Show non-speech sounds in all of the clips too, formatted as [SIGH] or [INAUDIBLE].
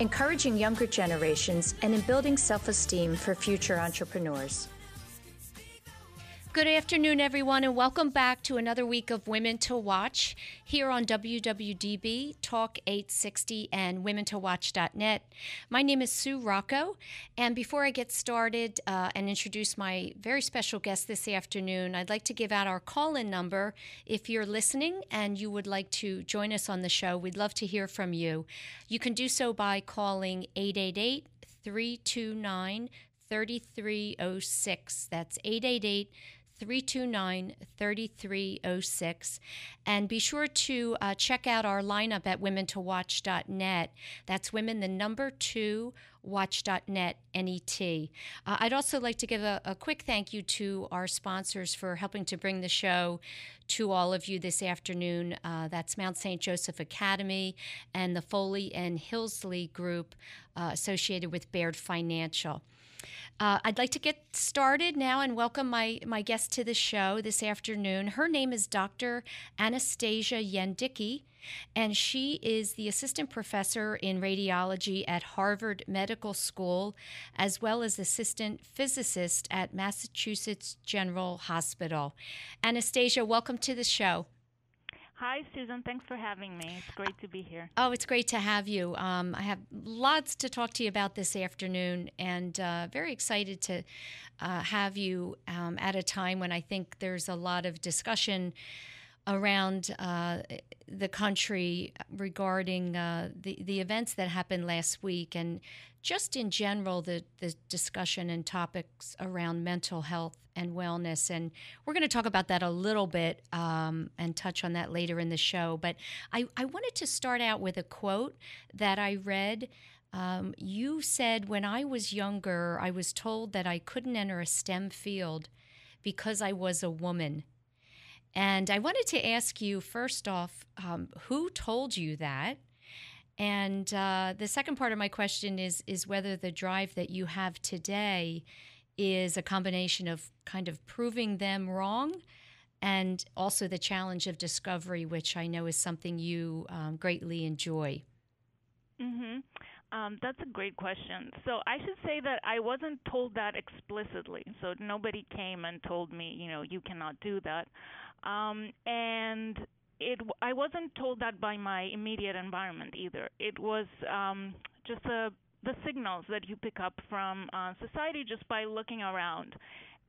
encouraging younger generations, and in building self esteem for future entrepreneurs. Good afternoon, everyone, and welcome back to another week of Women to Watch here on WWDB, Talk 860, and WomenToWatch.net. My name is Sue Rocco, and before I get started uh, and introduce my very special guest this afternoon, I'd like to give out our call in number. If you're listening and you would like to join us on the show, we'd love to hear from you. You can do so by calling 888 329 3306. That's 888 329 3306. And be sure to uh, check out our lineup at womentowatch.net. That's women, the number two, watch.net, N-E-T. Uh, I'd also like to give a, a quick thank you to our sponsors for helping to bring the show to all of you this afternoon. Uh, that's Mount St. Joseph Academy and the Foley and Hillsley Group uh, associated with Baird Financial. Uh, I'd like to get started now and welcome my, my guest to the show this afternoon. Her name is Dr. Anastasia Yendiki, and she is the assistant professor in radiology at Harvard Medical School, as well as assistant physicist at Massachusetts General Hospital. Anastasia, welcome to the show. Hi, Susan. Thanks for having me. It's great to be here. Oh, it's great to have you. Um, I have lots to talk to you about this afternoon, and uh, very excited to uh, have you um, at a time when I think there's a lot of discussion around uh, the country regarding uh, the the events that happened last week, and just in general the the discussion and topics around mental health and wellness. And we're going to talk about that a little bit um, and touch on that later in the show. But I, I wanted to start out with a quote that I read. Um, you said, When I was younger, I was told that I couldn't enter a STEM field because I was a woman. And I wanted to ask you first off, um, who told you that? And uh, the second part of my question is is whether the drive that you have today is a combination of kind of proving them wrong and also the challenge of discovery, which I know is something you um, greatly enjoy. Mm-hmm. Um, that's a great question. So I should say that I wasn't told that explicitly. So nobody came and told me, you know, you cannot do that. Um, and it, I wasn't told that by my immediate environment either. It was um, just a the signals that you pick up from uh, society just by looking around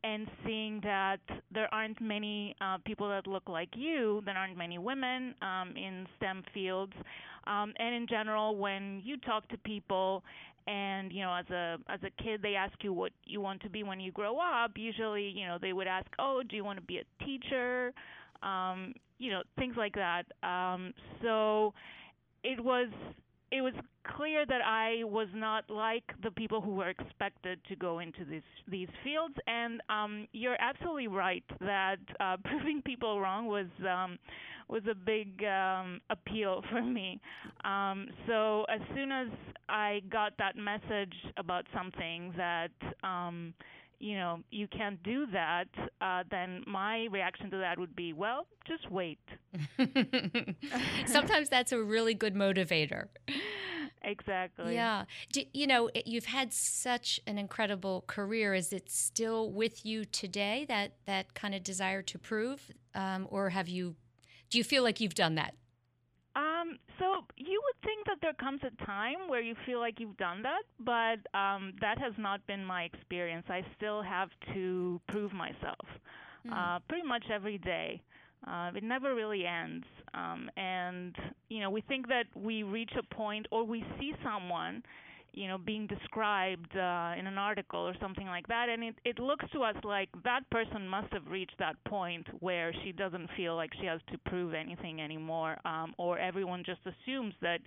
and seeing that there aren't many uh, people that look like you, there aren't many women um, in STEM fields, um, and in general, when you talk to people, and you know, as a as a kid, they ask you what you want to be when you grow up. Usually, you know, they would ask, "Oh, do you want to be a teacher?" Um, you know, things like that. Um, so it was it was clear that I was not like the people who were expected to go into these these fields. And um, you're absolutely right that uh, [LAUGHS] proving people wrong was um, was a big um, appeal for me. Um, so as soon as I got that message about something that um, you know you can't do that, uh, then my reaction to that would be, well, just wait. [LAUGHS] Sometimes that's a really good motivator. Exactly. Yeah. Do, you know, you've had such an incredible career. Is it still with you today? That that kind of desire to prove, um, or have you? Do you feel like you've done that? Um, so you would think that there comes a time where you feel like you've done that, but um, that has not been my experience. I still have to prove myself mm. uh, pretty much every day. Uh, it never really ends. Um, and, you know, we think that we reach a point or we see someone you know being described uh, in an article or something like that. And it it looks to us like that person must have reached that point where she doesn't feel like she has to prove anything anymore um or everyone just assumes that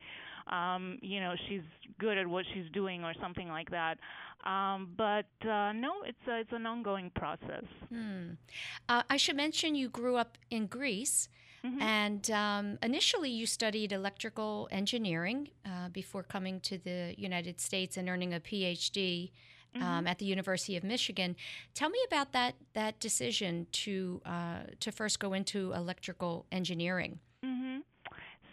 um you know she's good at what she's doing or something like that. Um but uh no it's a, it's an ongoing process. Hmm. uh, i should mention you grew up in greece Mm-hmm. And um, initially, you studied electrical engineering uh, before coming to the United States and earning a PhD um, mm-hmm. at the University of Michigan. Tell me about that that decision to uh, to first go into electrical engineering. Mm-hmm.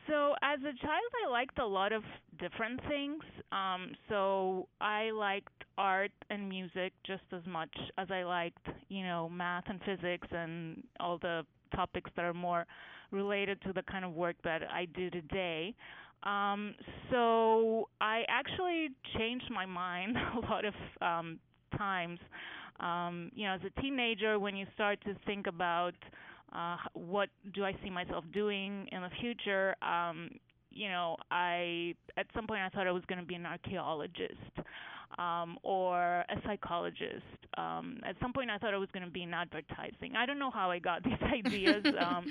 So, as a child, I liked a lot of different things. Um, so, I liked art and music just as much as I liked, you know, math and physics and all the topics that are more related to the kind of work that I do today. Um, so I actually changed my mind [LAUGHS] a lot of um, times. Um, you know, as a teenager, when you start to think about uh, what do I see myself doing in the future, um, you know, I at some point I thought I was going to be an archaeologist um, or a psychologist. Um, at some point I thought I was going to be in advertising. I don't know how I got [LAUGHS] these ideas. um,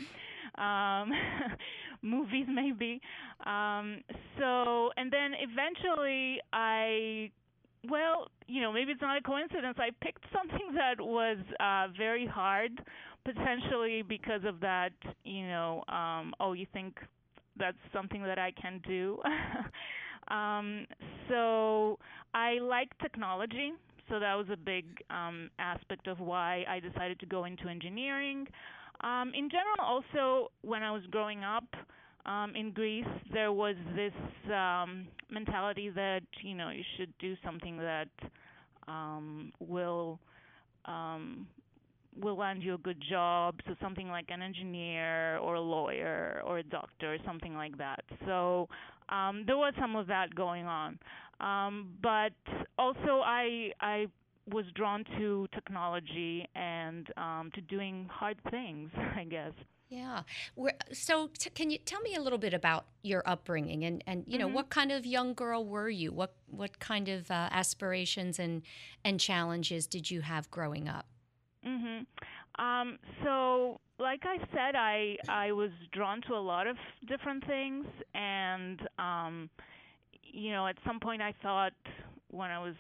um, [LAUGHS] movies maybe. Um, so and then eventually I well, you know, maybe it's not a coincidence. I picked something [LAUGHS] that was uh, very hard, potentially because of that. You know, um, oh, you think that's something that I can do. um, so I like technology, so that was a big um, aspect of why I decided to go into engineering. Um, in general, also when I was growing up um, in Greece, there was this um, mentality that you know you should do something that um, will um, will land you a good job. So something like an engineer or a lawyer or a doctor, or something like that. So um, there was some of that going on. Um, but also, I I was drawn to technology and um, to doing hard things, [LAUGHS] I guess. Yeah. We're, so, t- can you tell me a little bit about your upbringing and, and you know mm-hmm. what kind of young girl were you? What what kind of uh, aspirations and and challenges did you have growing up? Mhm. Um, so, like I said, I I was drawn to a lot of different things, and um, you know, at some point, I thought when I was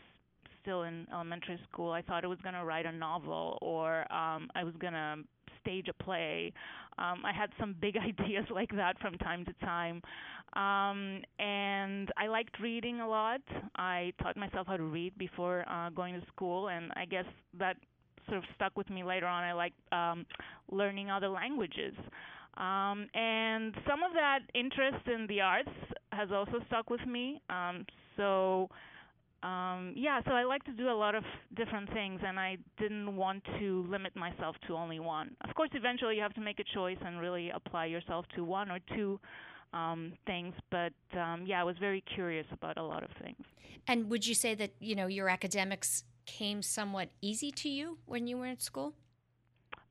still in elementary school, I thought I was going to write a novel or um, I was going to stage a play. Um, I had some big [LAUGHS] ideas like that from time to time. Um, and I liked reading a lot. I taught myself how to read before uh, going to school, and I guess that sort of stuck with me later on. I like um, learning other languages. Um, and some of that interest in the arts has also stuck with me. Um, so um, yeah, so I like to do a lot of different things, and I didn't want to limit myself to only one. Of course, eventually you have to make a choice and really apply yourself to one or two um, things. But um, yeah, I was very curious about a lot of things. And would you say that you know your academics came somewhat easy to you when you were in school?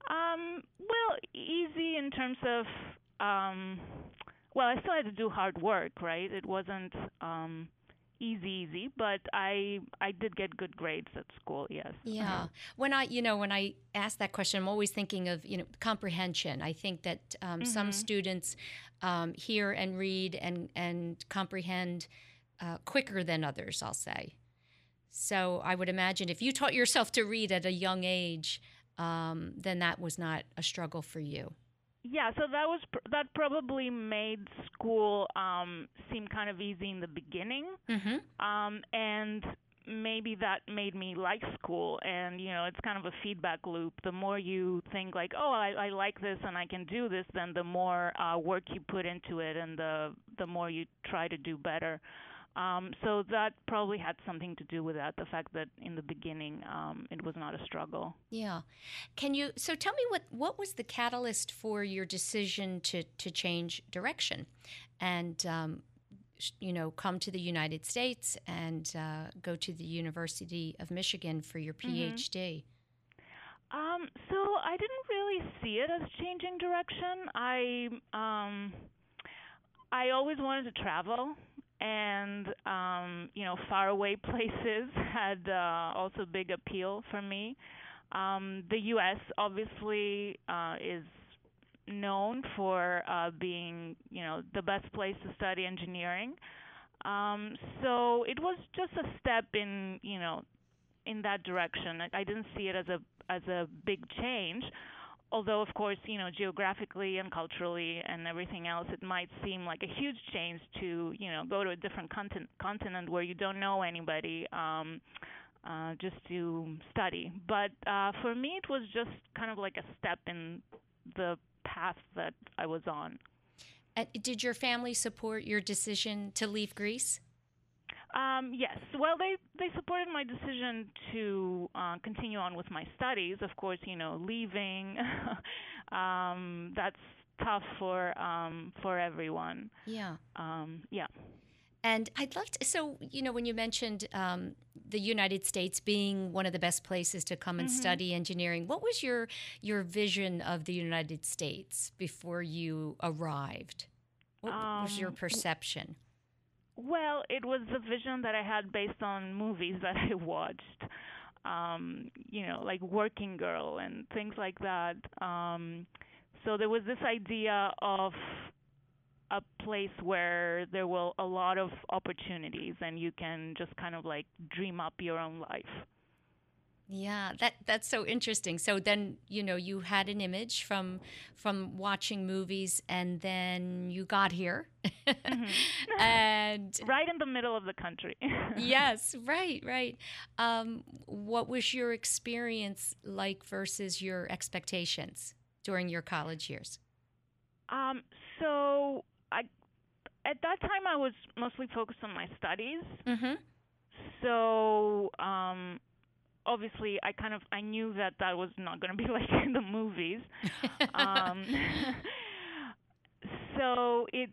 Um, well, easy in terms of um, well, I still had to do hard work, right? It wasn't um, easy easy but i i did get good grades at school yes yeah when i you know when i ask that question i'm always thinking of you know comprehension i think that um, mm-hmm. some students um, hear and read and and comprehend uh, quicker than others i'll say so i would imagine if you taught yourself to read at a young age um, then that was not a struggle for you yeah, so that was pr- that probably made school um, seem kind of easy in the beginning, mm-hmm. um, and maybe that made me like school. And you know, it's kind of a feedback loop. The more you think like, oh, I, I like this and I can do this, then the more uh, work you put into it, and the the more you try to do better. Um, so that probably had something to do with that. The fact that in the beginning um, it was not a struggle. Yeah. Can you? So tell me what what was the catalyst for your decision to to change direction, and um, you know come to the United States and uh, go to the University of Michigan for your PhD. Mm-hmm. Um, so I didn't really see it as changing direction. I um, I always wanted to travel, and um, you know, faraway [LAUGHS] places had uh, also big appeal for me. Um, the U.S. obviously uh, is known for uh, being, you know, the best place to study engineering. Um, so it was just a step in, you know, in that direction. I, I didn't see it as a as a big change. Although, of course, you know, geographically and culturally and everything else, it might seem like a huge change to, you know, go to a different continent, continent where you don't know anybody, um, uh, just to study. But uh, for me, it was just kind of like a step in the path that I was on. Did your family support your decision to leave Greece? Um, yes. Well, they they supported my decision to uh, continue on with my studies. Of course, you know, leaving [LAUGHS] um, that's tough for um, for everyone. Yeah. Um, yeah. And I'd love to. So, you know, when you mentioned um, the United States being one of the best places to come and Mhm. study engineering, what was your your vision of the United States before you arrived? What was your Um, perception? Well, it was the vision that I had based on movies that I watched. Um, you know, like Working Girl and things like that. Um, so there was this idea of a place where there were a lot of opportunities and you can just kind of like dream up your own life. Yeah, that that's so interesting. So then, you know, you had an image from from watching movies, and then you got here, [LAUGHS] and Right in the middle of the country. [LAUGHS] yes, right, right. Um, what was your experience like versus your expectations during your college years? Um, so I at that time I was mostly focused on my studies. Mm-hmm. So um obviously I kind of I knew that that was not going to be [LAUGHS] like in the movies. um [LAUGHS] so it's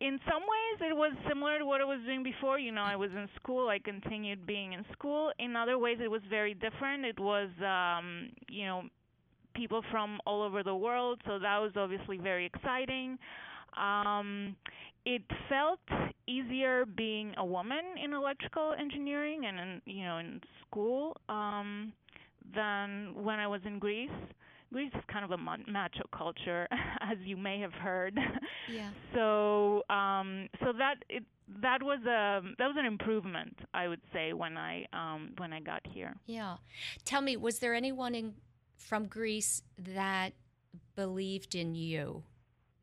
in some ways it was similar to what I was doing before. You know, I was in school, I continued being in school. In other ways it was very different. It was um, you know, people from all over the world, so that was obviously very exciting. Um, it felt easier being a woman in electrical engineering and in you know in school um, than when I was in Greece. Greece is kind of a macho culture, [LAUGHS] as you may have heard. Yeah. [LAUGHS] So um, so that it that was a that was an improvement, I would say, when I um, when I got here. Yeah. Tell me, was there anyone in from Greece that believed in you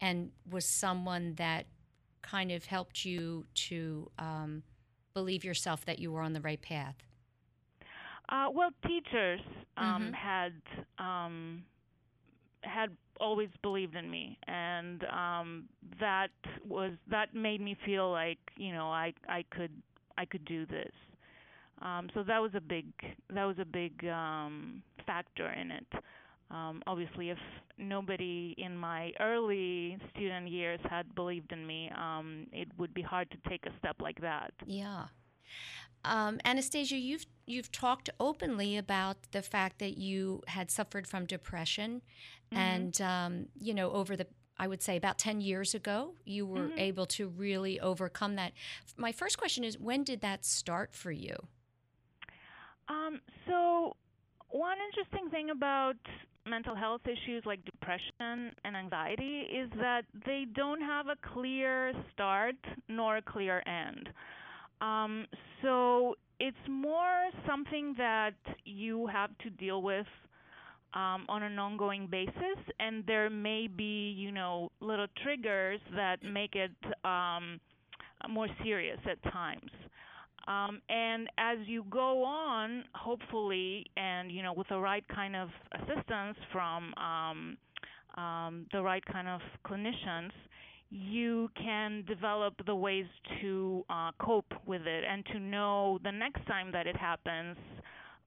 and was someone that kind of helped you to um, believe yourself that you were on the right path? Uh, well, teachers um, Mhm. had um, had always believed in me, and um, that was that made me feel like you know I I could I could do this. Um, so that was a big that was a big um, factor in it. Um, obviously, if nobody in my early student years had believed in me, um, it would be hard to take a step like that. Yeah. Um, Anastasia, you've you've talked openly about the fact that you had suffered from depression, Mhm. and um, you know over the I would say about ten years ago, you were Mhm. able to really overcome that. My first question is, when did that start for you? Um, so one interesting thing about mental health issues like depression and anxiety is that they don't have a clear start nor a clear end. Um, so it's more something that you have to deal with um, on an ongoing basis, and there may be, you know, little triggers that make it um, more serious at times. Um, and as you go on, hopefully, and you know, with the right kind of assistance from um, um, the right kind of clinicians, you can develop the ways to uh, cope with it and to know the next time that it happens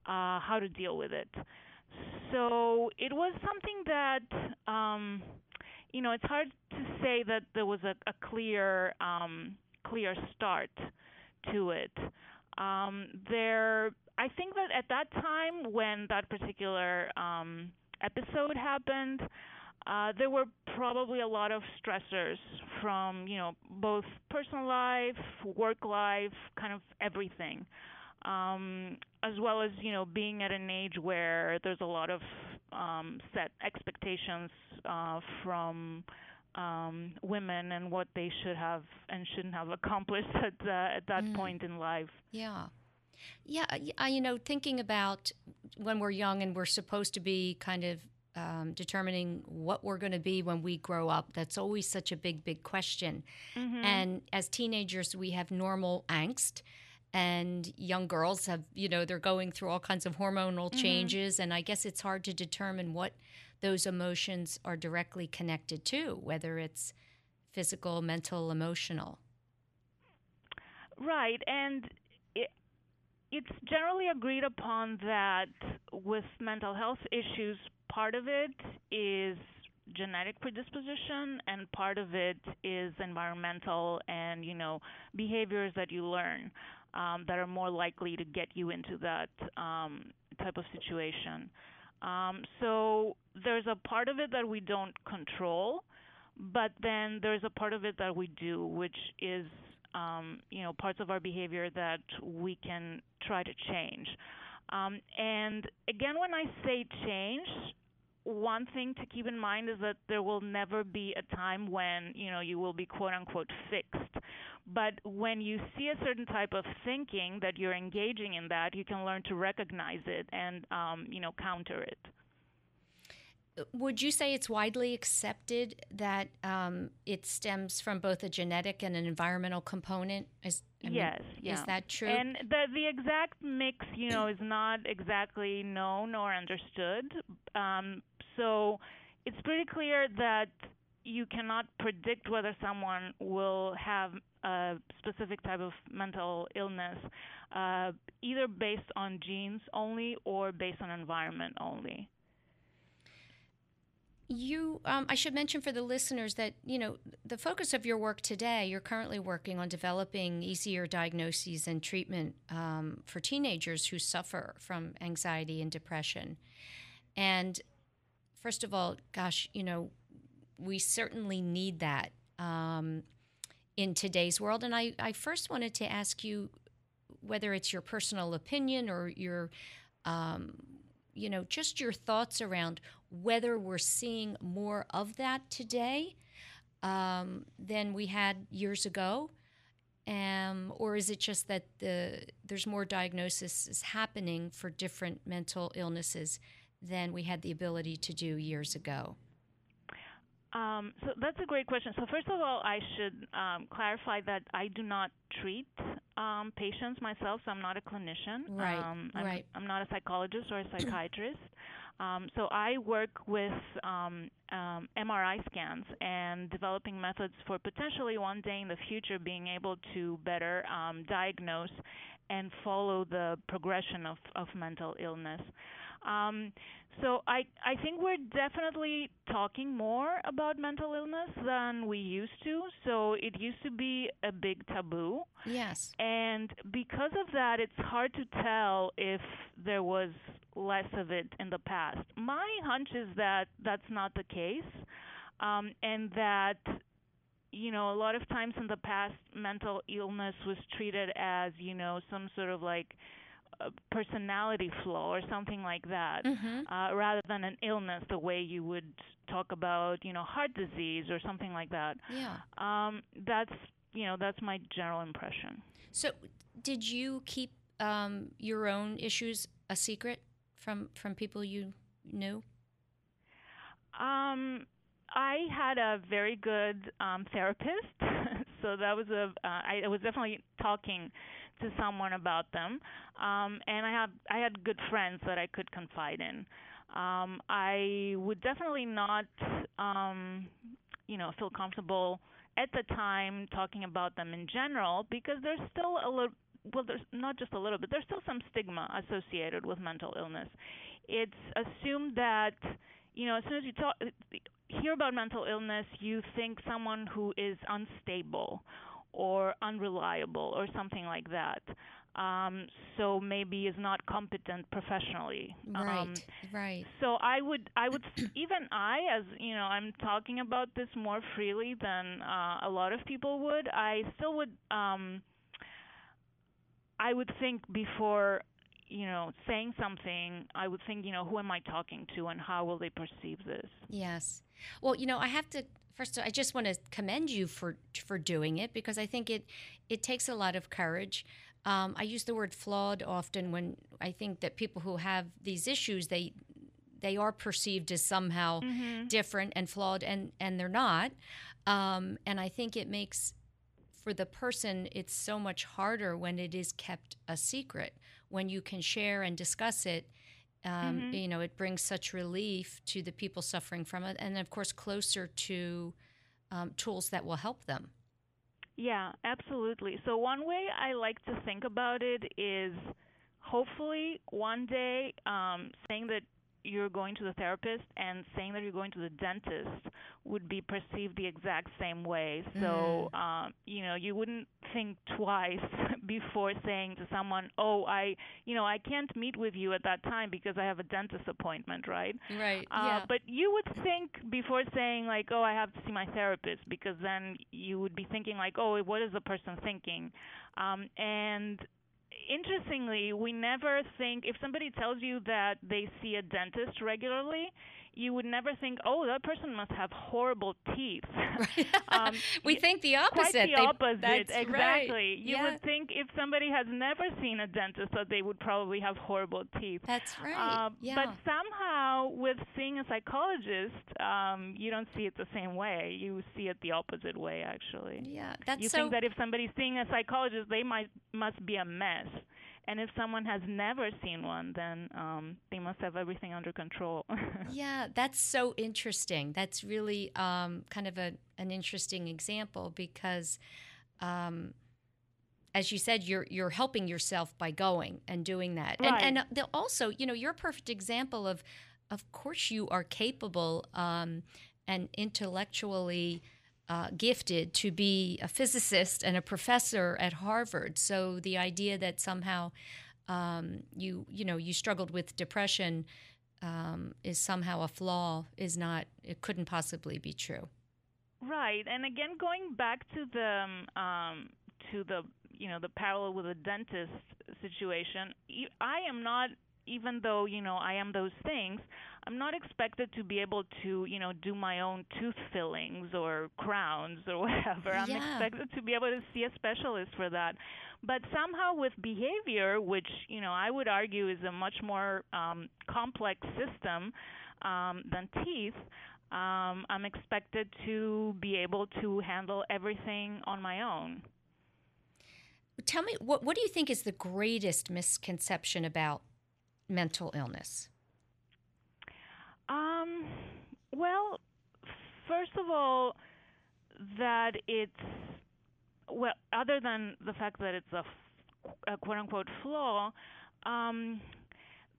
uh, how to deal with it. So it was something that, um, you know, it's hard to say that there was a, a clear, um, clear start to it. Um, there, I think that at that time when that particular um, episode happened, uh, there were probably a lot of stressors from you know both personal life, work life, kind of everything, um, as well as you know being at an age where there's a lot of um, set expectations uh, from um, women and what they should have and shouldn't have accomplished [LAUGHS] at uh, at that mm. point in life. Yeah. Yeah, I, you know, thinking about when we're young and we're supposed to be kind of um, determining what we're going to be when we grow up. That's always such a big, big question. Mm-hmm. And as teenagers, we have normal angst. And young girls have, you know, they're going through all kinds of hormonal mm-hmm. changes. And I guess it's hard to determine what those emotions are directly connected to, whether it's physical, mental, emotional. Right. And it, it's generally agreed upon that with mental health issues, part of it is genetic predisposition and part of it is environmental and you know behaviors that you learn um, that are more likely to get you into that um, type of situation. Um, so there's a part of it that we don't control, but then there's a part of it that we do, which is um, you know parts of our behavior that we can try to change. Um, and again, when I say change, one thing to keep in mind is that there will never be a time when you know you will be quote unquote fixed but when you see a certain type of thinking that you're engaging in that you can learn to recognize it and um, you know counter it would you say it's widely accepted that um, it stems from both a genetic and an environmental component? Is, I yes, mean, yeah. is that true? And the the exact mix, you know, is not exactly known or understood. Um, so it's pretty clear that you cannot predict whether someone will have a specific type of mental illness, uh, either based on genes only or based on environment only. You, um, I should mention for the listeners that you know the focus of your work today. You're currently working on developing easier diagnoses and treatment um, for teenagers who suffer from anxiety and depression. And first of all, gosh, you know, we certainly need that um, in today's world. And I, I first wanted to ask you whether it's your personal opinion or your um, you know, just your thoughts around whether we're seeing more of that today um, than we had years ago, um, or is it just that the there's more diagnosis is happening for different mental illnesses than we had the ability to do years ago? Um, so that's a great question. So first of all, I should um, clarify that I do not treat um, patients myself, so I'm not a clinician. Right. Um, I'm, right. I'm not a psychologist or a psychiatrist. Um, so I work with um, um, MRI scans and developing methods for potentially one day in the future being able to better um, diagnose and follow the progression of, of mental illness. Um, so I I think we're definitely talking more about mental illness than we used to. So it used to be a big taboo. Yes. And because of that, it's hard to tell if there was less of it in the past. My hunch is that that's not the case, um, and that you know, a lot of times in the past, mental illness was treated as, you know, some sort of like personality flaw or something like that, mm-hmm. uh, rather than an illness, the way you would talk about, you know, heart disease or something like that. Yeah. Um, that's you know that's my general impression. So, did you keep um, your own issues a secret from from people you knew? Um, I had a very good um, therapist, [LAUGHS] so that was a. Uh, I was definitely talking to someone about them. Um, and I have I had good friends that I could confide in. Um, I would definitely not, um, you know, feel comfortable at the time talking about them in general because there's still a little well there's not just a little bit there's still some stigma associated with mental illness it's assumed that you know as soon as you talk hear about mental illness you think someone who is unstable or unreliable or something like that um, so maybe is not competent professionally. Right, um, right. So I would, I would, [CLEARS THROAT] even I, as you know, I'm talking about this more freely than uh, a lot of people would. I still would, um, I would think before, you know, saying something. I would think, you know, who am I talking to, and how will they perceive this? Yes. Well, you know, I have to first I just want to commend you for for doing it because I think it it takes a lot of courage. Um, I use the word flawed often when I think that people who have these issues they they are perceived as somehow mm-hmm. different and flawed, and and they're not. Um, and I think it makes for the person it's so much harder when it is kept a secret. When you can share and discuss it, um, mm-hmm. you know, it brings such relief to the people suffering from it, and of course, closer to um, tools that will help them. Yeah, absolutely. So one way I like to think about it is hopefully one day um, saying that you're going to the therapist and saying that you're going to the dentist would be perceived the exact same way. So, mm. um, you know, you wouldn't think twice [LAUGHS] before saying to someone, "Oh, I, you know, I can't meet with you at that time because I have a dentist appointment," right? Right. Uh, yeah. But you would think before saying like, "Oh, I have to see my therapist," because then you would be thinking like, "Oh, what is the person thinking?" Um, and interestingly, we never think if somebody tells you that they see a dentist regularly, you would never think, oh, that person must have horrible teeth. [LAUGHS] um, we think the opposite. Quite the they, opposite, exactly. Right. You yeah. would think if somebody has never seen a dentist that they would probably have horrible teeth. That's right. Uh, yeah. But somehow, with seeing a psychologist, um, you don't see it the same way. You see it the opposite way, actually. Yeah, that's you so. think that if somebody's seeing a psychologist, they might must be a mess. And if someone has never seen one, then um, they must have everything under control. [LAUGHS] yeah, that's so interesting. That's really um, kind of a, an interesting example because, um, as you said, you're you're helping yourself by going and doing that, right. and and also, you know, you're a perfect example of, of course, you are capable um, and intellectually uh, gifted to be a physicist and a professor at Harvard. So the idea that somehow um, you you know you struggled with depression um, is somehow a flaw is not it couldn't possibly be true. Right, and again, going back to the um, to the you know the parallel with the dentist situation, I am not even though you know I am those things, I'm not expected to be able to you know do my own tooth fillings or crowns or [LAUGHS] whatever. I'm yeah. expected to be able to see a specialist for that. But somehow with behavior, which you know I would argue is a much more um, complex system um, than teeth. Um, I'm expected to be able to handle everything on my own. Tell me, what, what do you think is the greatest misconception about mental illness? Um, well, first of all, that it's well, other than the fact that it's a, a quote unquote flaw, um,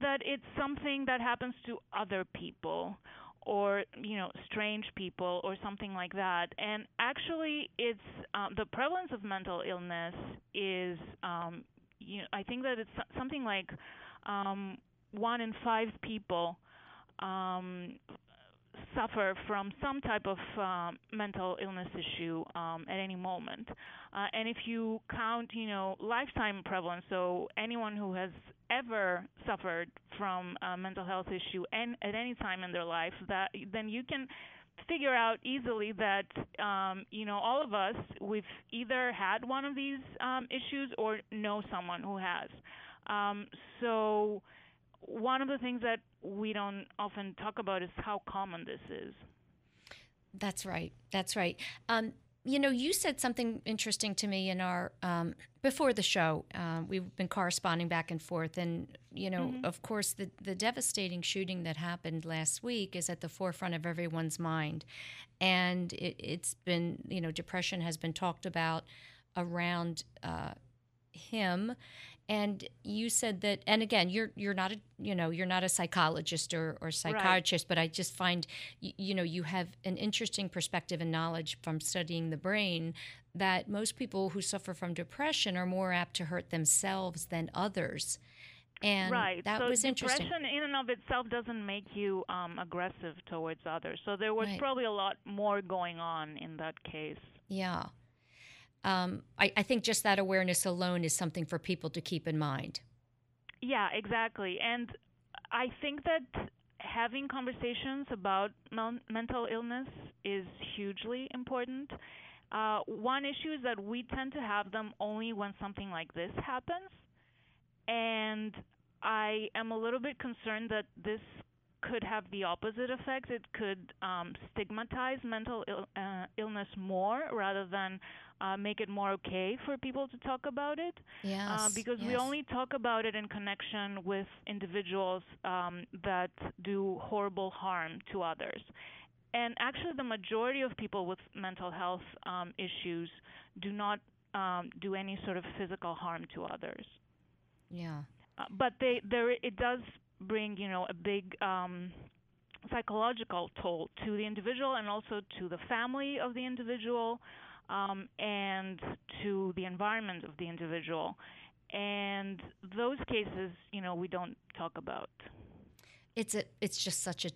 that it's something that happens to other people or you know strange people or something like that and actually it's um, the prevalence of mental illness is um, you know, I think that it's something like um, one in five people um, suffer from some type of uh, mental illness issue um, at any moment. Uh, and if you count, you know, lifetime prevalence, so anyone who has ever suffered from a mental health issue and at any time in their life, that then you can figure out easily that um, you know all of us we've either had one of these um, issues or know someone who has. Um, so one of the things that we don't often talk about is how common this is. That's right. That's right. Um, you know, you said something interesting to me in our um, before the show. Uh, we've been corresponding back and forth, and you know, mm-hmm. of course, the the devastating shooting that happened last week is at the forefront of everyone's mind, and it, has been, you know, depression has been talked about around uh, him, and you said that and again you're you're not a you know you're not a psychologist or, or psychiatrist right. but i just find you, you know you have an interesting perspective and knowledge from studying the brain that most people who suffer from depression are more apt to hurt themselves than others and right. that so was interesting. Depression in and of itself doesn't make you um, aggressive towards others. So there was right. probably a lot more going on in that case. Yeah um, I, I think just that awareness alone is something for people to keep in mind. Yeah, exactly. And I think that having conversations about mental illness is hugely important. Uh, one issue is that we tend to have them only when something like this happens. And I am a little bit concerned that this could have the opposite effect. It could um, stigmatize mental Ill, uh, illness more rather than uh, make it more okay for people to talk about it. Yes, uh, because yes. we only talk about it in connection with individuals um, that do horrible harm to others. And actually, the majority of people with mental health um, issues do not um, do any sort of physical harm to others. Yeah. Uh, but they, there, it does bring, you know, a big um, psychological toll to the individual and also to the family of the individual um, and to the environment of the individual. And those cases, you know, we don't talk about. It's a, it's just such a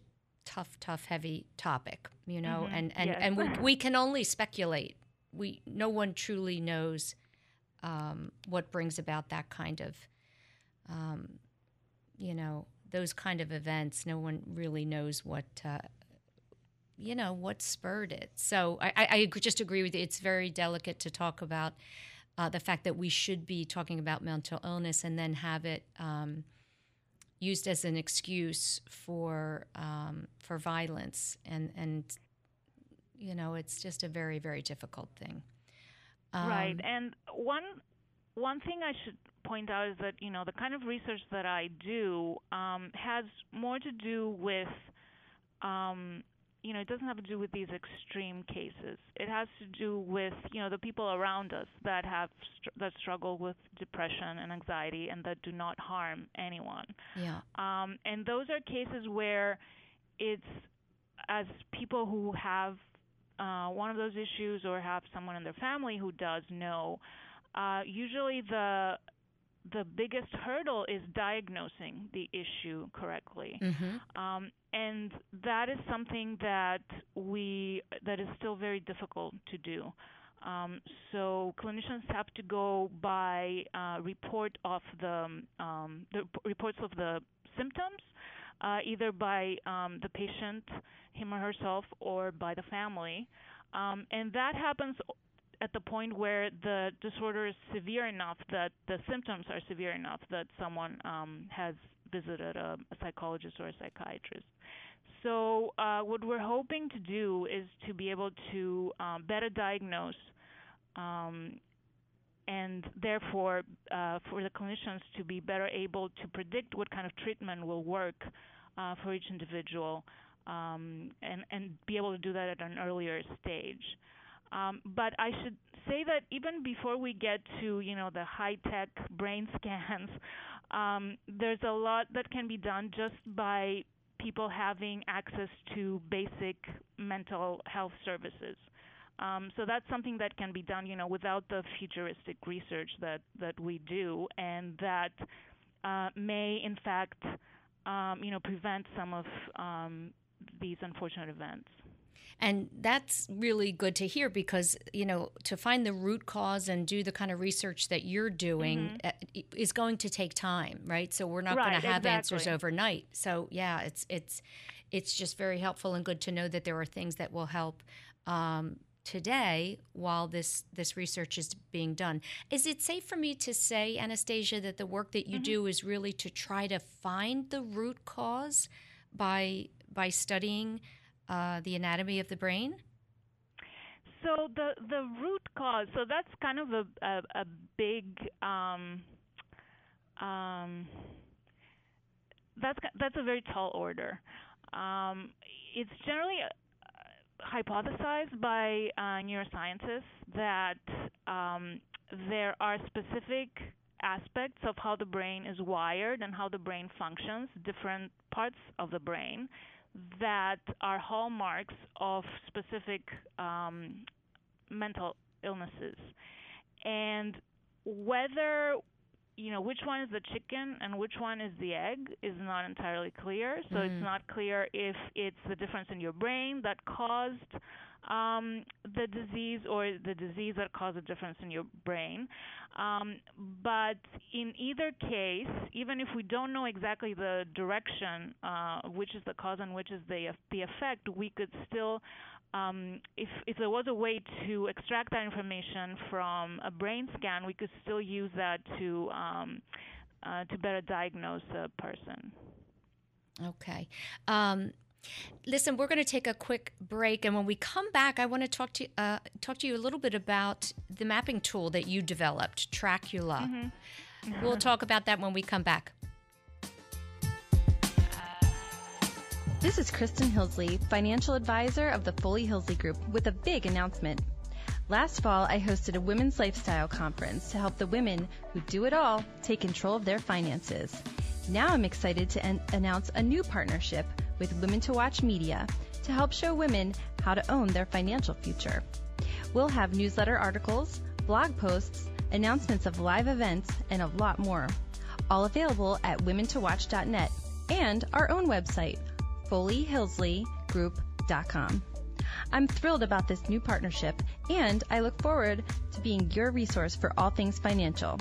tough, tough, heavy topic, you know, mm-hmm. and and yes. and we [LAUGHS] we can only speculate. We no one truly knows um, what brings about that kind of, um, you know, those kind of events. No one really knows what uh, you know what spurred it. So I, I just agree with you. It's very delicate to talk about uh, the fact that we should be talking about mental illness and then have it um, used as an excuse for um, for violence and and you know it's just a very very difficult thing. Um, right, and one one thing I should point out is that you know the kind of research that I do um, has more to do with um, you know, it doesn't have to do with these extreme cases. It has to do with, you know, the people around us that have str- that struggle with depression and anxiety and that do not harm anyone. Yeah. Um, and those are cases where it's as people who have uh, one of those issues or have someone in their family who does know. Uh, usually the the biggest hurdle is diagnosing the issue correctly. Mm-hmm. Um, and that is something that we that is still very difficult to do. Um, so clinicians have to go by uh, report of the, um, the reports of the symptoms, uh, either by um, the patient, him or herself, or by the family, um, and that happens at the point where the disorder is severe enough that the symptoms are severe enough that someone um, has visited a, a, psychologist or a psychiatrist. So, uh, what we're hoping to do is to be able to um, better diagnose um, and therefore uh, for the clinicians to be better able to predict what kind of treatment will work uh, for each individual um, and, and be able to do that at an earlier stage. Um, but I should say that even before we get to you know the high tech brain [LAUGHS] scans, um, there's a lot that can be done just by people having access to basic mental health services. Um, so that's something that can be done, you know, without the futuristic research that that we do, and that uh, may, in fact, um, you know, prevent some of um, these unfortunate events. And that's really good to hear because, you know, to find the root cause and do the kind of research that you're doing mm-hmm. is going to take time, right? So we're not right, going to have exactly. answers overnight. So, yeah, it's it's it's just very helpful and good to know that there are things that will help um, today while this this research is being done. Is it safe for me to say, Anastasia, that the work that you mm-hmm. do is really to try to find the root cause by by studying uh, the anatomy of the brain? so the the root cause. So that's kind of a a, a big. Um, um, that's that's a very tall order. Um, it's generally uh, hypothesized by uh, neuroscientists that um, there are specific aspects of how the brain is wired and how the brain functions, different parts of the brain that are hallmarks of specific um, mental illnesses. And whether you know which one is the chicken and which one is the egg is not entirely clear. So mm. it's not clear if it's the difference in your brain that caused um, the disease or the disease that caused the difference in your brain. Um, but in either case, even if we don't know exactly the direction, uh, which is the cause and which is the the effect, we could still um, if, if there was a way to extract that information from a brain scan, we could still use that to um, uh, to better diagnose a person. Okay. Um, listen, we're going to take a quick break, and when we come back, I want to talk to uh, talk to you a little bit about the mapping tool that you developed, Tracula. Mm-hmm. [LAUGHS] We'll talk about that when we come back. This is Kristen Hillsley, financial advisor of the Foley Hillsley Group, with a big announcement. Last fall, I hosted a women's lifestyle conference to help the women who do it all take control of their finances. Now I'm excited to en- announce a new partnership with Women to Watch Media to help show women how to own their financial future. We'll have newsletter articles, blog posts, announcements of live events, and a lot more. All available at womentowatch.net and our own website, FoleyHillsleyGroup.com. I'm thrilled about this new partnership and I look forward to being your resource for all things financial.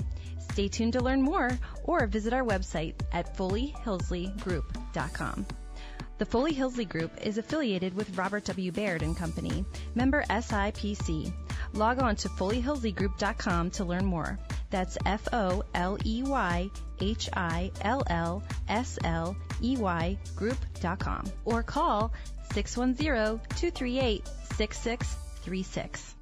Stay tuned to learn more or visit our website at FoleyHillsleyGroup.com. The Foley Hillsley Group is affiliated with Robert W. Baird and Company, member SIPC. Log on to FoleyHillsleyGroup.com to learn more. That's F O L E Y H I L L S L E Y group.com or call 610 238 6636.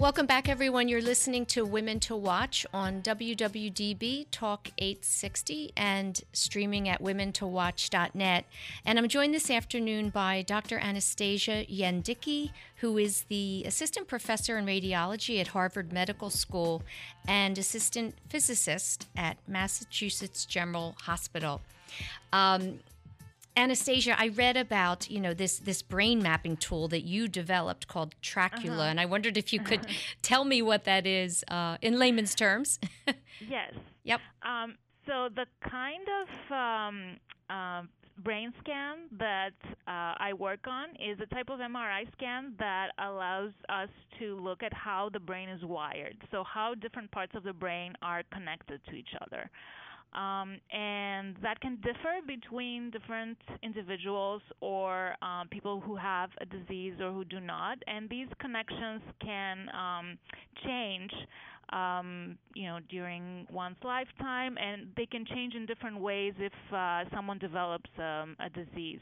Welcome back, everyone. You're listening to Women to Watch on WWDB Talk 860 and streaming at womentowatch.net. And I'm joined this afternoon by Dr. Anastasia Yendiki, who is the assistant professor in radiology at Harvard Medical School and assistant physicist at Massachusetts General Hospital. Um, Anastasia, I read about you know this this brain mapping tool that you developed called Tracula, uh-huh. and I wondered if you could [LAUGHS] tell me what that is uh, in layman's terms. [LAUGHS] yes. Yep. Um, so the kind of um, uh, brain scan that uh, I work on is a type of MRI scan that allows us to look at how the brain is wired. So how different parts of the brain are connected to each other. Um, and that can differ between different individuals or um, people who have a disease or who do not. And these connections can um, change, um, you know, during one's lifetime, and they can change in different ways if uh, someone develops um, a disease.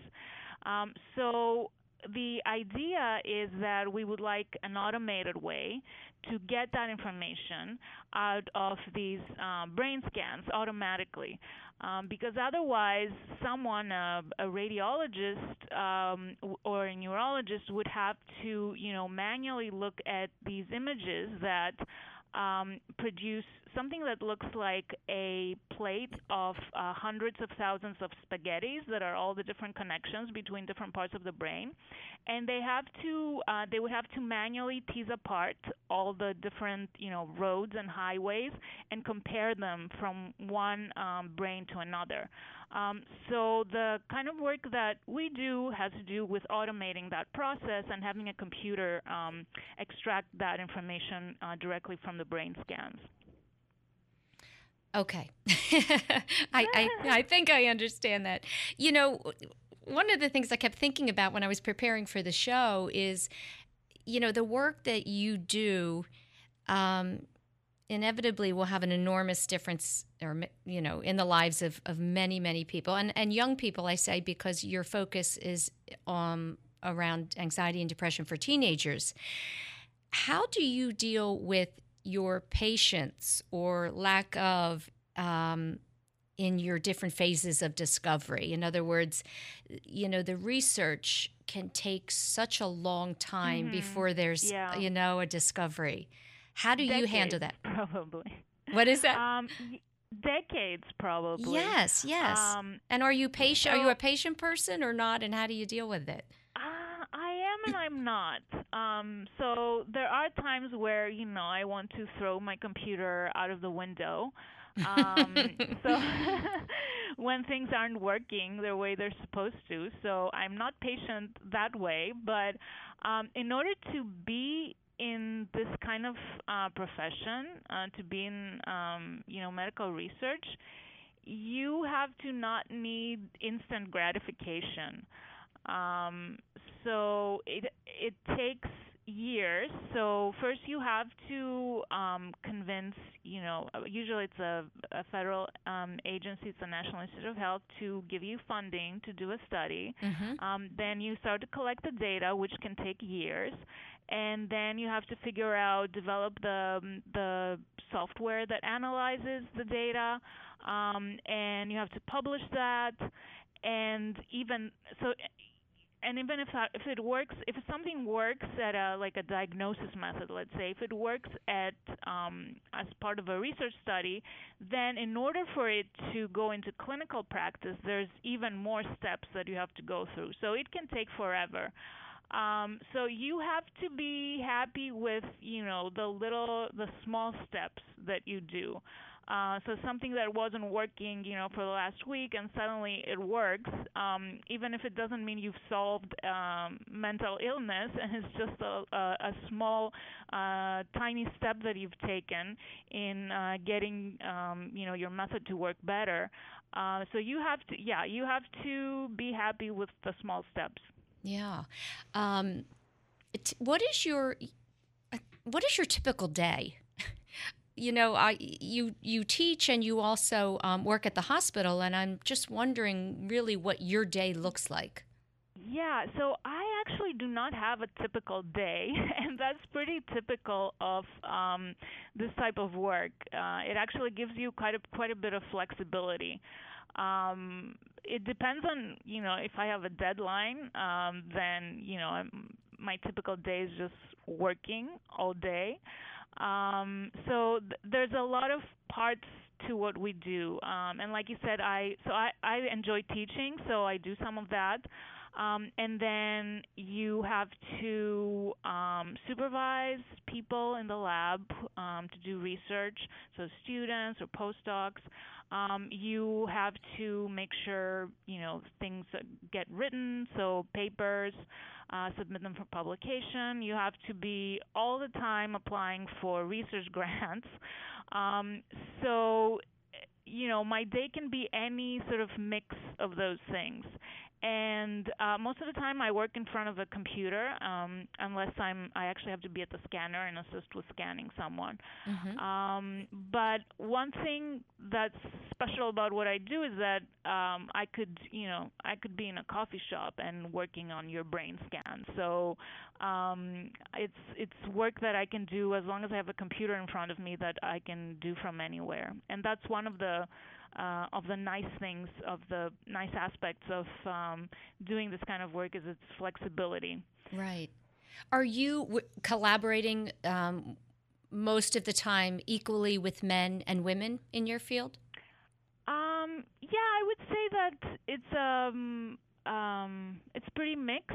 Um, so the idea is that we would like an automated way to get that information out of these um, brain scans automatically. Um, because otherwise, someone, uh, a radiologist um, or a neurologist, would have to, you know, manually look at these images that um, produce something that looks like a plate of uh, hundreds of thousands of spaghettis that are all the different connections between different parts of the brain, and they have to uh, they would have to manually tease apart all the different you know roads and highways and compare them from one um, brain to another. Um, so the kind of work that we do has to do with automating that process and having a computer um, extract that information uh, directly from the brain scans. Okay, [LAUGHS] I, I I think I understand that. You know, one of the things I kept thinking about when I was preparing for the show is, you know, the work that you do. Um, inevitably will have an enormous difference or you know in the lives of, of many many people and and young people i say because your focus is um, around anxiety and depression for teenagers how do you deal with your patience or lack of um, in your different phases of discovery in other words you know the research can take such a long time mm-hmm. before there's yeah. you know a discovery how do decades, you handle that? Probably. What is that? Um, decades, probably. Yes, yes. Um, and are you patient? So, are you a patient person or not? And how do you deal with it? And I'm not. Um, so there are times where you know I want to throw my computer out of the window. um, [LAUGHS] so [LAUGHS] when things aren't working the way they're supposed to, so I'm not patient that way. But um, in order to be in this kind of uh, profession, uh, to be in um, you know medical research, you have to not need instant gratification. Um, so it it takes years. So first you have to um, convince, you know, usually it's a, a federal um, agency, it's the National Institute of Health, to give you funding to do a study. Mm-hmm. Um, then you start to collect the data, which can take years, and then you have to figure out, develop the the software that analyzes the data, um, and you have to publish that, and even so and even if if it works, if something works at a like a diagnosis method, let's say, if it works at um, as part of a research study, then in order for it to go into clinical practice, there's even more steps that you have to go through. So it can take forever. Um, so you have to be happy with you know the little the small steps that you do. Uh, so something that wasn't working, you know, for the last week, and suddenly it works, um, even if it doesn't mean you've solved um, mental illness, and it's just a, a, a small, uh, tiny step that you've taken in uh, getting, um, you know, your method to work better. Uh, so you have to, yeah, you have to be happy with the small steps. Yeah. Um, what is your uh, what is your typical day? You know, I you you teach and you also um, work at the hospital, and I'm just wondering really what your day looks like. Yeah, so I actually do not have a typical day, [LAUGHS] and that's pretty typical of um, this type of work. Uh, it actually gives you quite a quite a bit of flexibility. Um, it depends on you know if I have a deadline, um, then you know I'm, my typical day is just working all day. Um, so th- there's a lot of parts to what we do. Um, and like you said, I so I, I enjoy teaching, so I do some of that. Um, and then you have to um, supervise people in the lab um, to do research, so students or postdocs. Um, you have to make sure you know things get written, so papers uh, submit them for publication. You have to be all the time applying for research [LAUGHS] grants. Um, so, you know, my day can be any sort of mix of those things and uh, most of the time I work in front of a computer, um, unless I'm I actually have to be at the scanner and assist with scanning someone. Mm-hmm. Um, but one thing that's special about what I do is that um, I could you know I could be in a coffee shop and working on your brain scan. So um, it's it's work that I can do as long as I have a computer in front of me that I can do from anywhere, and that's one of the uh, of the nice things, of the nice aspects of um, doing this kind of work is its flexibility. Right. Are you w- collaborating um, most of the time equally with men and women in your field? Um, yeah, I would say that it's um, um, it's pretty mixed.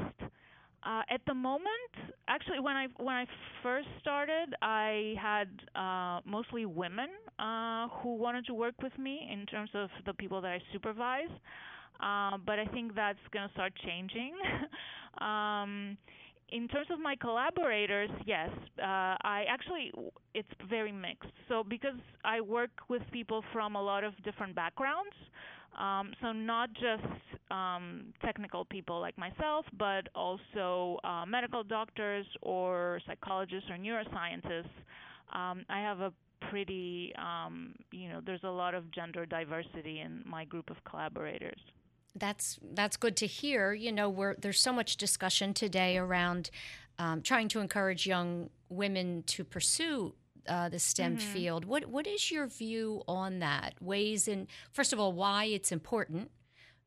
Uh, at the moment, actually, when I when I first started, I had uh, mostly women uh, who wanted to work with me in terms of the people that I supervise. Uh, but I think that's going to start changing. [LAUGHS] um, in terms of my collaborators, yes, uh, I actually it's very mixed. So because I work with people from a lot of different backgrounds, um, so not just um, technical people like myself, but also uh, medical doctors or psychologists or neuroscientists. Um, I have a pretty, um, you know, there's a lot of gender diversity in my group of collaborators that's that's good to hear. You know, there's so much discussion today around um, trying to encourage young women to pursue uh, the STEM mm-hmm. field. What what is your view on that? Ways in first of all, why it's important.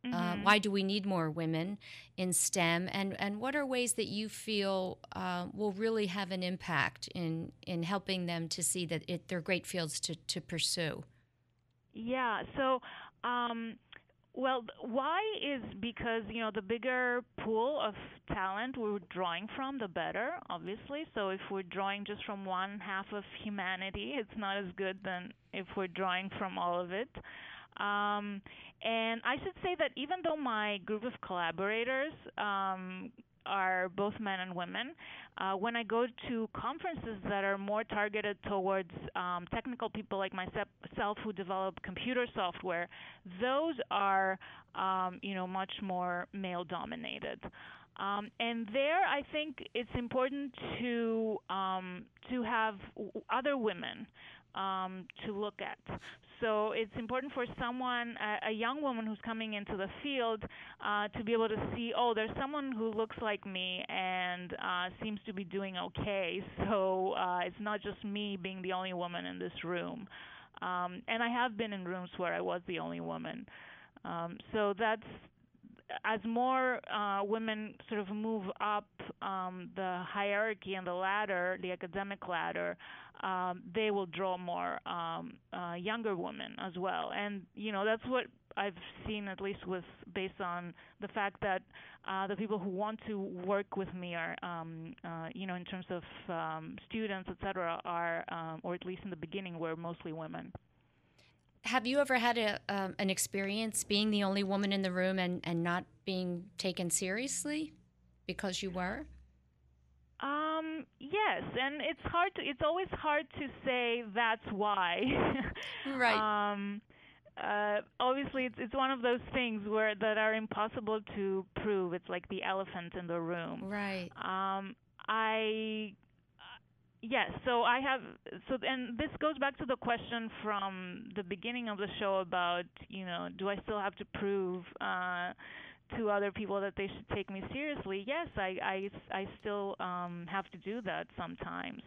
Uh, mm-hmm. Uh, why do we need more women in STEM? And and what are ways that you feel uh, will really have an impact in in helping them to see that it, they're great fields to to pursue? Yeah. So. Um, well, why is because you know the bigger pool of talent we're drawing from, the better, obviously. So if we're drawing just from one half of humanity, it's not as good than if we're drawing from all of it. Um, and I should say that even though my group of collaborators um, are both men and women. Uh, when I go to conferences that are more targeted towards um, technical people like myself who develop computer software, those are, um, you know, much more male dominated. Um, and there, I think it's important to um, to have other women um, to look at. So it's important for someone, a, a young woman who's coming into the field, uh, to be able to see, oh, there's someone who looks like me and uh, seems to be doing okay. So uh, it's not just me being the only woman in this room. Um, and I have been in rooms where I was the only woman. Um, so that's as more uh, women sort of move up um, the hierarchy and the ladder, the academic ladder, um, they will draw more um, uh, younger women as well. And you know that's what I've seen at least with based on the fact that uh, the people who want to work with me are, um, uh, you know, in terms of um, students, etc., are, um, or at least in the beginning, were mostly women. Have you ever had a, um, an experience being the only woman in the room and, and not being taken seriously because you were? Um, yes, and it's hard to it's always hard to say that's why. [LAUGHS] right. Um uh, obviously it's it's one of those things where that are impossible to prove. It's like the elephant in the room. Right. Um I Yes, so I have so and this goes back to the question from the beginning of the show about, you know, do I still have to prove uh to other people that they should take me seriously, yes, I I, I still um, have to do that sometimes.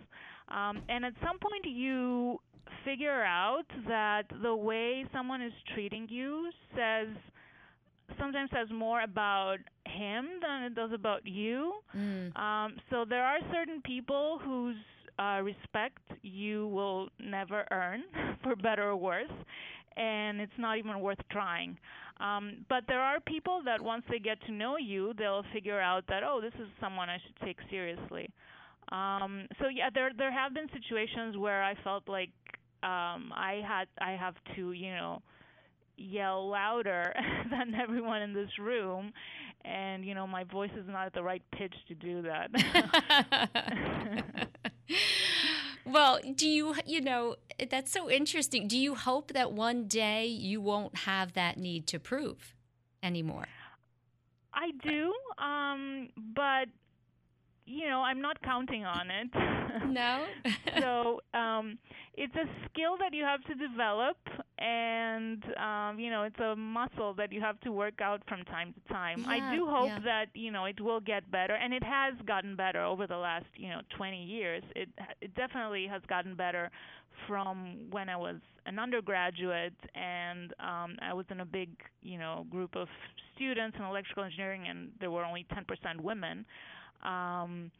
Um, and at some point, you figure out that the way someone is treating you says sometimes says more about him than it does about you. Mm. Um, so there are certain people whose uh, respect you will never earn, [LAUGHS] for better or worse, and it's not even worth trying. Um, but there are people that once they get to know you, they'll figure out that oh, this is someone I should take seriously. Um, so yeah, there there have been situations where I felt like um, I had I have to you know yell louder [LAUGHS] than everyone in this room and you know my voice is not at the right pitch to do that [LAUGHS] well do you you know that's so interesting. Do you hope that one day you won't have that need to prove anymore? I do um but you know, I'm not counting on it. [LAUGHS] No. so um, it's a skill that you have to develop, and um, you know, it's a muscle that you have to work out from time to time. Yeah, I do hope yeah. that you know it will get better, and it has gotten better over the last you know 20 years. It it definitely has gotten better from when I was an undergraduate and um, I was in a big, you know, group of students in electrical engineering, and there were only 10% women. Um,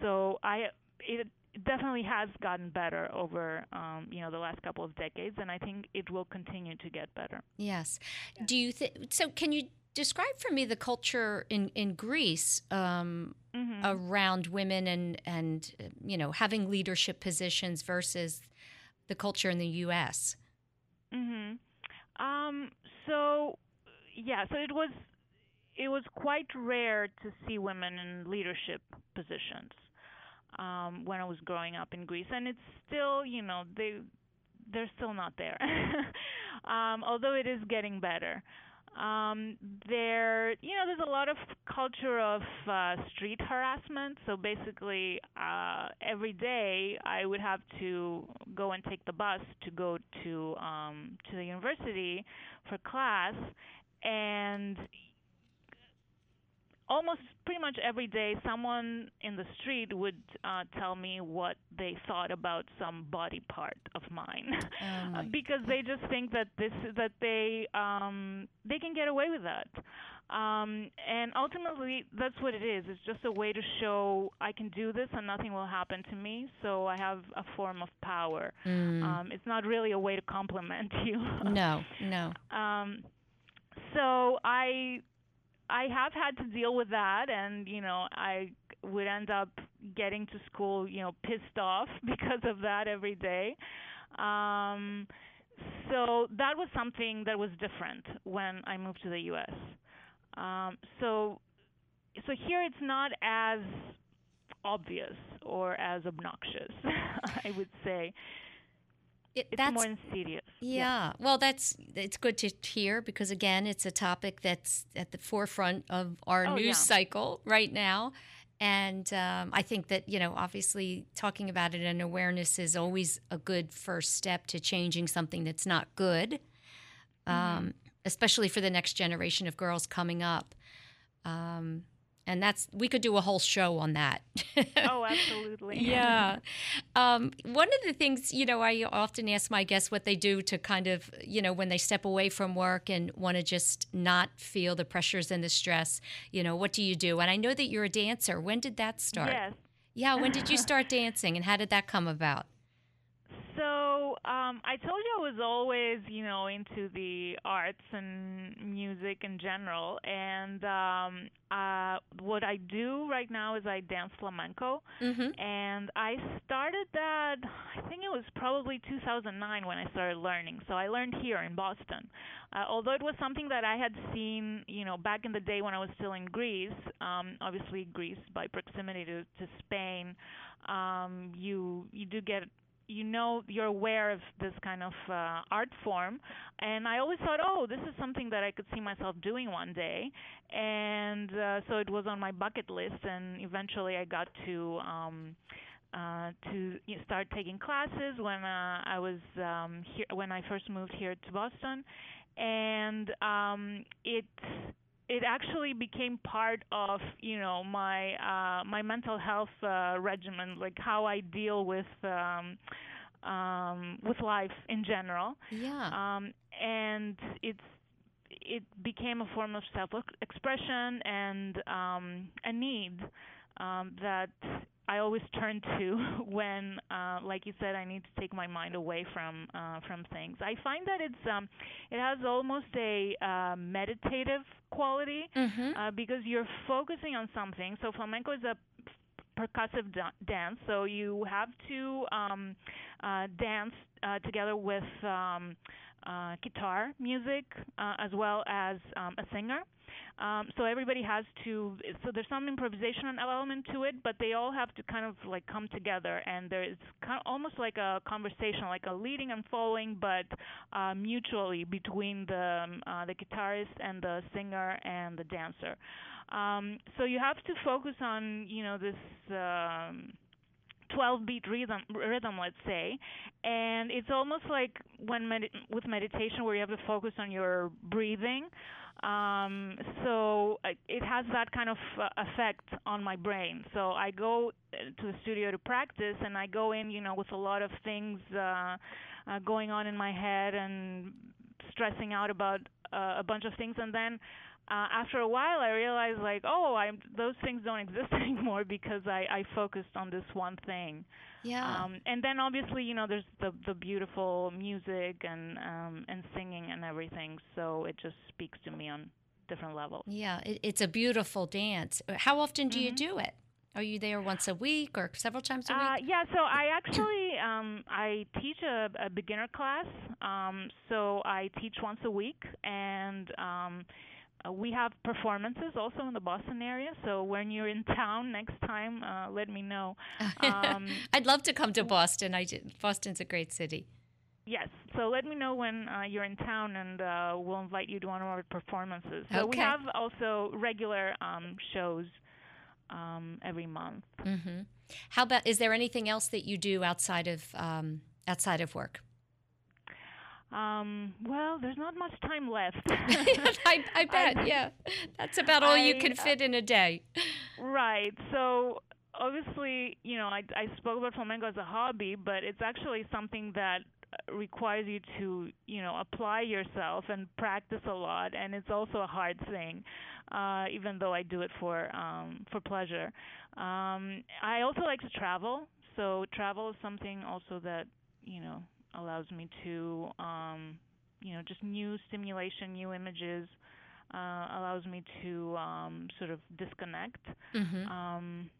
so I it it definitely has gotten better over um, you know the last couple of decades, and I think it will continue to get better. Yes. Do you think so? Can you describe for me the culture in in Greece um, Mm-hmm. around women and and you know having leadership positions versus the culture in the U.S. Mm-hmm. Um so yeah, so it was it was quite rare to see women in leadership positions um when I was growing up in Greece and it's still, you know, they they're still not there. [LAUGHS] um although it is getting better. Um there, you know, there's a lot of culture of uh street harassment. So basically uh every day I would have to go and take the bus to go to um to the university for class and almost pretty much every day someone in the street would uh tell me what they thought about some body part of mine. Oh [LAUGHS] because they just think that this that they um they can get away with that. Um and ultimately that's what it is. It's just a way to show i can do this and nothing will happen to me so i have a form of power. Mm. um it's not really a way to compliment [LAUGHS] you. No, no. [LAUGHS] um so i i have had to deal with that and you know i would end up getting to school you know pissed off [LAUGHS] because of that every day. Um so that was something that was different when i moved to the us um so so here it's not as obvious or as obnoxious [LAUGHS] i would say It, it's that's more insidious Yeah. Well, that's it's good to hear because again, it's a topic that's at the forefront of our Oh, news yeah. cycle right now. And um, I think that you know, obviously, talking about it and awareness is always a good first step to changing something that's not good, Mm-hmm. um, especially for the next generation of girls coming up. Um, and that's we could do a whole show on that. [LAUGHS] oh absolutely yeah. Um, one of the things, you know, I often ask my guests what they do to kind of, you know, when they step away from work and want to just not feel the pressures and the stress, you know, what do you do? And I know that you're a dancer. When did that start? yes Yeah, when did you [LAUGHS] start dancing and how did that come about? So um, I told you I was always, you know, into the arts and music in general. And um, uh, what I do right now is I dance flamenco. Mm-hmm. And I started that, I think it was probably 2009 when I started learning. So I learned here in Boston. Uh, although it was something that I had seen, you know, back in the day when I was still in Greece, um, obviously Greece by proximity to, to Spain, um, you you do get you know you're aware of this kind of uh, art form. And i always thought oh this is something that i could see myself doing one day. And uh, so it was on my bucket list and eventually i got to um uh to you know, start taking classes when uh, i was um here when i first moved here to boston. And um it it actually became part of you know my uh my mental health uh regimen like how i deal with um um with life in general Yeah. um and it's it became a form of self expression and um a need um that I always turn to [LAUGHS] when uh like you said I need to take my mind away from uh from things. I find that it's um it has almost a uh meditative quality Mm-hmm. uh, because you're focusing on something. So flamenco is a percussive da- dance, so you have to um, uh, dance uh, together with um, uh, guitar music uh, as well as um, a singer. Um, so everybody has to. So there's some improvisation element to it, but they all have to kind of like come together, and there's kind of almost like a conversation, like a leading and following, but uh, mutually between the um, uh, the guitarist and the singer and the dancer. Um, so you have to focus on you know this. Um, 12 beat rhythm rhythm let's say. And it's almost like when med- with meditation where you have to focus on your breathing. Um so uh, it has that kind of uh, effect on my brain. So i go uh, to the studio to practice and i go in you know with a lot of things uh, uh going on in my head and stressing out about uh, a bunch of things. And then uh, after a while, I realized like, oh, I'm those things don't exist [LAUGHS] anymore because I I focused on this one thing. Yeah. Um, and then obviously, you know, there's the the beautiful music and um, and singing and everything. So it just speaks to me on different levels. Yeah, it, it's a beautiful dance. How often do Mm-hmm. you do it? Are you there once a week or several times a week? Uh, week? yeah, so I actually um, I teach a, a beginner class. Um, so I teach once a week, and um, uh, we have performances also in the Boston area. So when you're in town next time, uh, let me know. [LAUGHS] Um, I'd love to come to Boston. I did, Boston's a great city. Yes. So let me know when uh, you're in town, and uh, we'll invite you to one of our performances. So we have also regular um, shows um, every month. hmm How about? Is there anything else that you do outside of um, outside of work? Um, well, there's not much time left. [LAUGHS] I, I [LAUGHS] bet. I- yeah, that's about all you I, can uh, fit in a day. Right. So obviously, you know, I, I spoke about flamenco as a hobby, but it's actually something that uh, requires you to, you know, apply yourself and practice a lot, and it's also a hard thing, uh, even though I do it for um, for pleasure. Um, I also like to travel, so travel is something also that, you know, allows me to, um, you know, just new stimulation, new images. Uh, allows me to um, sort of disconnect. hmm Um,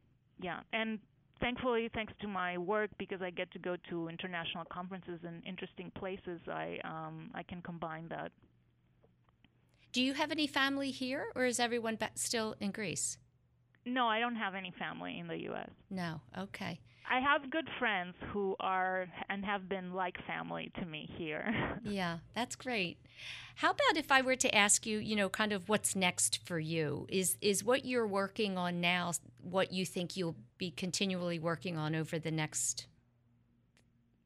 yeah, and thankfully, thanks to my work, because I get to go to international conferences and interesting places, I um, I can combine that. Do you have any family here, or is everyone still in Greece? No, I don't have any family in the U.S. No. Okay. I have good friends who are and have been like family to me here. [LAUGHS] Yeah, that's great. How about if I were to ask you, you know, kind of what's next for you? Is is what you're working on now what you think you'll be continually working on over the next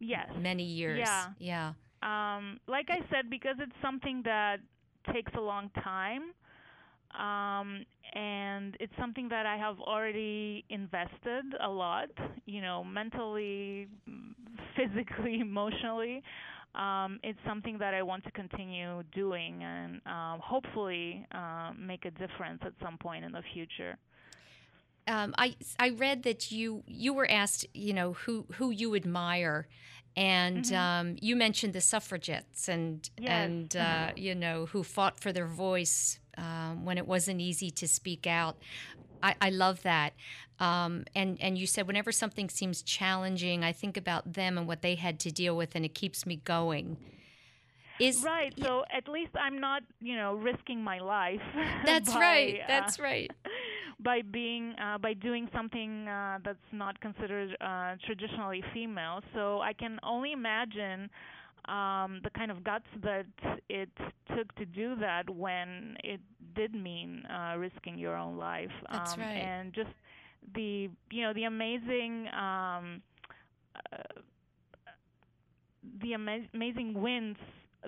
yes. many years? Yeah. Yeah. Um, like I said, because it's something that takes a long time, um, and it's something that I have already invested a lot, you know, mentally, physically, [LAUGHS] emotionally. Um, it's something that I want to continue doing and um, hopefully uh, make a difference at some point in the future. Um, I I read that you you were asked, you know, who who you admire, and um, you mentioned the suffragettes and Yes. and uh, you know who fought for their voice um, when it wasn't easy to speak out. I, I love that. Um, and and you said whenever something seems challenging, I think about them and what they had to deal with, and it keeps me going. Is Right. So at least I'm not, you know, risking my life. [LAUGHS] that's by, right. uh, That's right. [LAUGHS] by being uh, by doing something uh, that's not considered uh, traditionally female. So I can only imagine um, the kind of guts that it took to do that when it did mean uh, risking your own life. That's um, right. And just the you know the amazing. Um, uh, the ama- amazing wins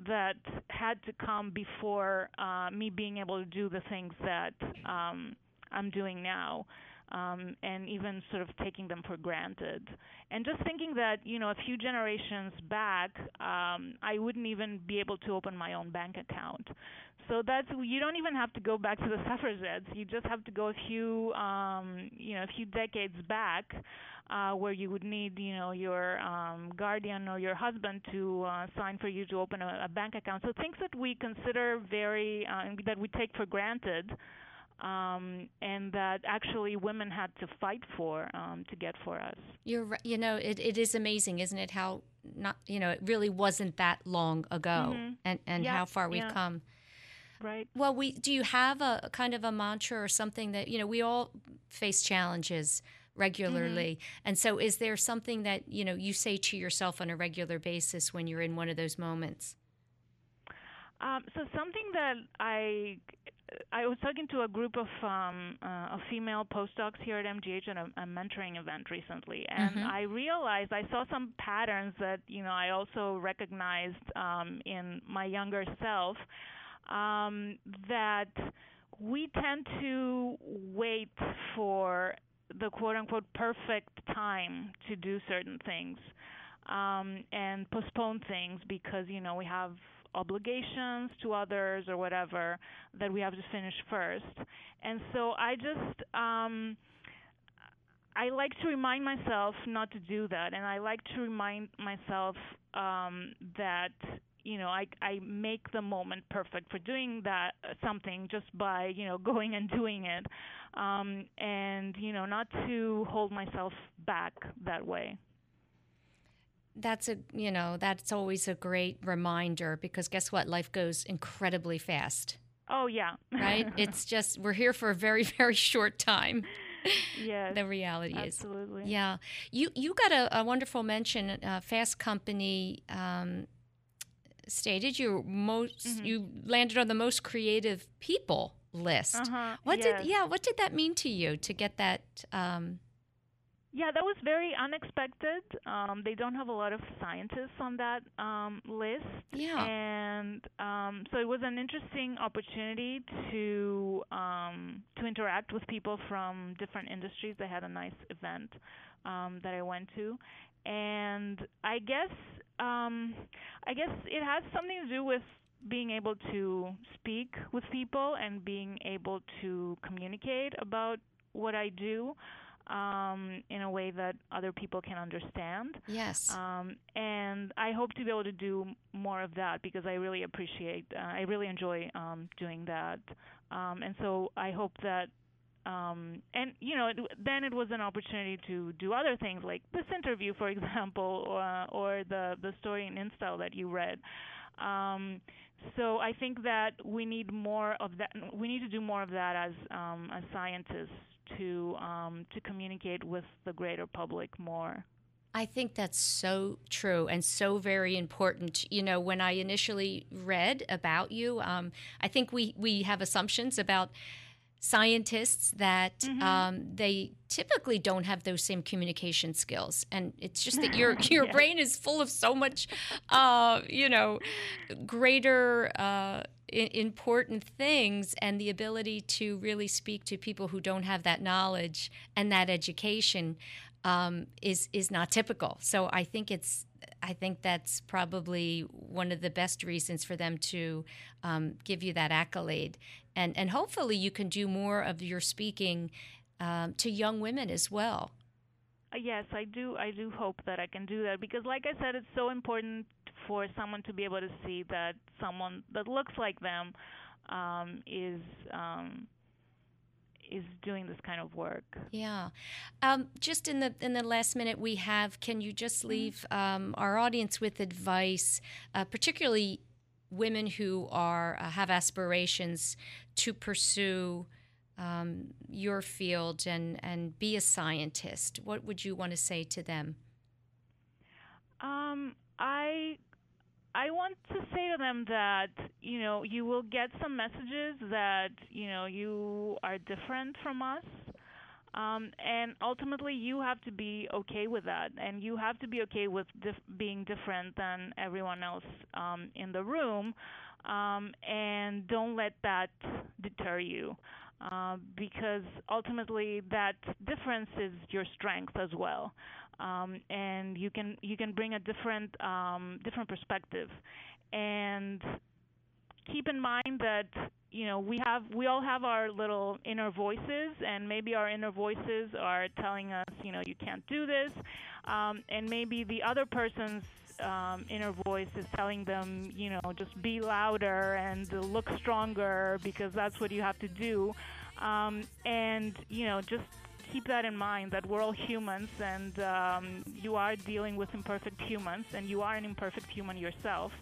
that had to come before uh, me being able to do the things that um, I'm doing now, um, and even sort of taking them for granted. And just thinking that, you know, a few generations back, um, I wouldn't even be able to open my own bank account. So that's you don't even have to go back to the [LAUGHS] suffragettes. You just have to go a few, um, you know, a few decades back, uh, where you would need, you know, your um, guardian or your husband to uh, sign for you to open a, a bank account. So things that we consider very, uh, that we take for granted, um, and that actually women had to fight for um, to get for us. You're right. You know, it, it is amazing, isn't it? How not, you know, it really wasn't that long ago, Mhm. and and Yeah, how far we've yeah. come. Right. Well, we do you have a a kind of a mantra or something that you know we all face challenges regularly, and so is there something that you know you say to yourself on a regular basis when you're in one of those moments? Um, so something that I I was talking to a group of um, uh, of female postdocs here at MGH at a, a mentoring event recently, and Mhm. I realized I saw some patterns that you know I also recognized um, in my younger self um, that we tend to wait for the quote unquote perfect time to do certain things um, and postpone things because you know we have obligations to others or whatever that we have to finish first. And so I just um I like to remind myself not to do that, and I like to remind myself um, that you know I I make the moment perfect for doing that uh, something just by you know [LAUGHS] going and doing it, um, and you know not to hold myself back that way that's a you know that's always a great reminder because guess what life goes incredibly fast oh yeah right [LAUGHS] it's just we're here for a very [LAUGHS] very short time yes, the reality absolutely. is. Absolutely. Yeah. You you got a, a wonderful mention. Uh, Fast Company um, stated you most mm-hmm. you landed on the most creative people list. Uh-huh. What yes. did yeah? What did that mean to you to get that? Um, yeah, that was very unexpected. Um, they don't have a lot of scientists on that um, list. Yeah. And um, so it was an interesting opportunity to um, to interact with people from different industries. They had a nice event um, that I went to, and I guess um, I guess it has something to do with being able to speak with people and being able to communicate about what I do um, in a way that other people can understand. Yes. Um, and I hope to be able to do more of that because I really appreciate, uh, I really enjoy um, doing that. Um, and so I hope that um, and you know, it, then it was an opportunity to do other things like this interview, for [LAUGHS] example, or, or the the story in InStyle that you read. Um, so I think that we need more of that. We need to do more of that as um, as scientists to um, to communicate with the greater public more. I think that's so true and so very important. You know, when I initially read about you, um, I think we we have assumptions about scientists that mm-hmm. um, they typically don't have those same communication skills and it's just that your [LAUGHS] your yeah. brain is full of so much uh, you know greater uh, important things and the ability to really speak to people who don't have that knowledge and that education um, is is not typical. So I think it's I think that's probably one of the best reasons for them to um, give you that accolade, and and hopefully you can do more of your speaking um, to young women as well. Uh, yes, I do. I do hope that I can do that because, like I said, it's so important for someone to be able to see that someone that looks like them um, is um, is doing this kind of work. Yeah. Um, just in the in the last minute we have, can you just mm-hmm. leave um, our audience with advice, uh, particularly women who are uh, have aspirations to pursue um, your field and and be a scientist? What would you want to say to them? Um, I I want to say to them that you know you will get some messages that you know you are different from us, um, and ultimately you have to be okay with that, and you have to be okay with dif- being different than everyone else um, in the room, um, and don't let that deter you. Uh, because ultimately that difference is your strength as well um, and you can you can bring a different um, different perspective, and keep in mind that you know we have we all have our little inner voices, and maybe our inner voices are telling us you know you can't do this, um, and maybe the other person's um, inner voice is telling them, you know, just be louder and look stronger because that's what you have to do. Um, and, you know, just keep that in mind that we're all humans and um, you are dealing with imperfect humans and you are an imperfect human yourself.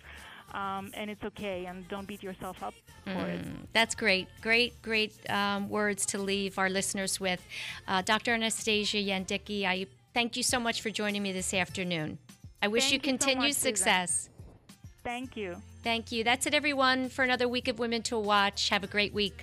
Um, and it's okay, and don't beat yourself up for mm, it. That's great. Great, great um, words to leave our listeners with. Uh, Dr. Anastasia Yendiki, I thank you so much for joining me this afternoon. I wish thank you continued so success. Susan. Thank you. Thank you. That's it, everyone, for another week of Women to Watch. Have a great week.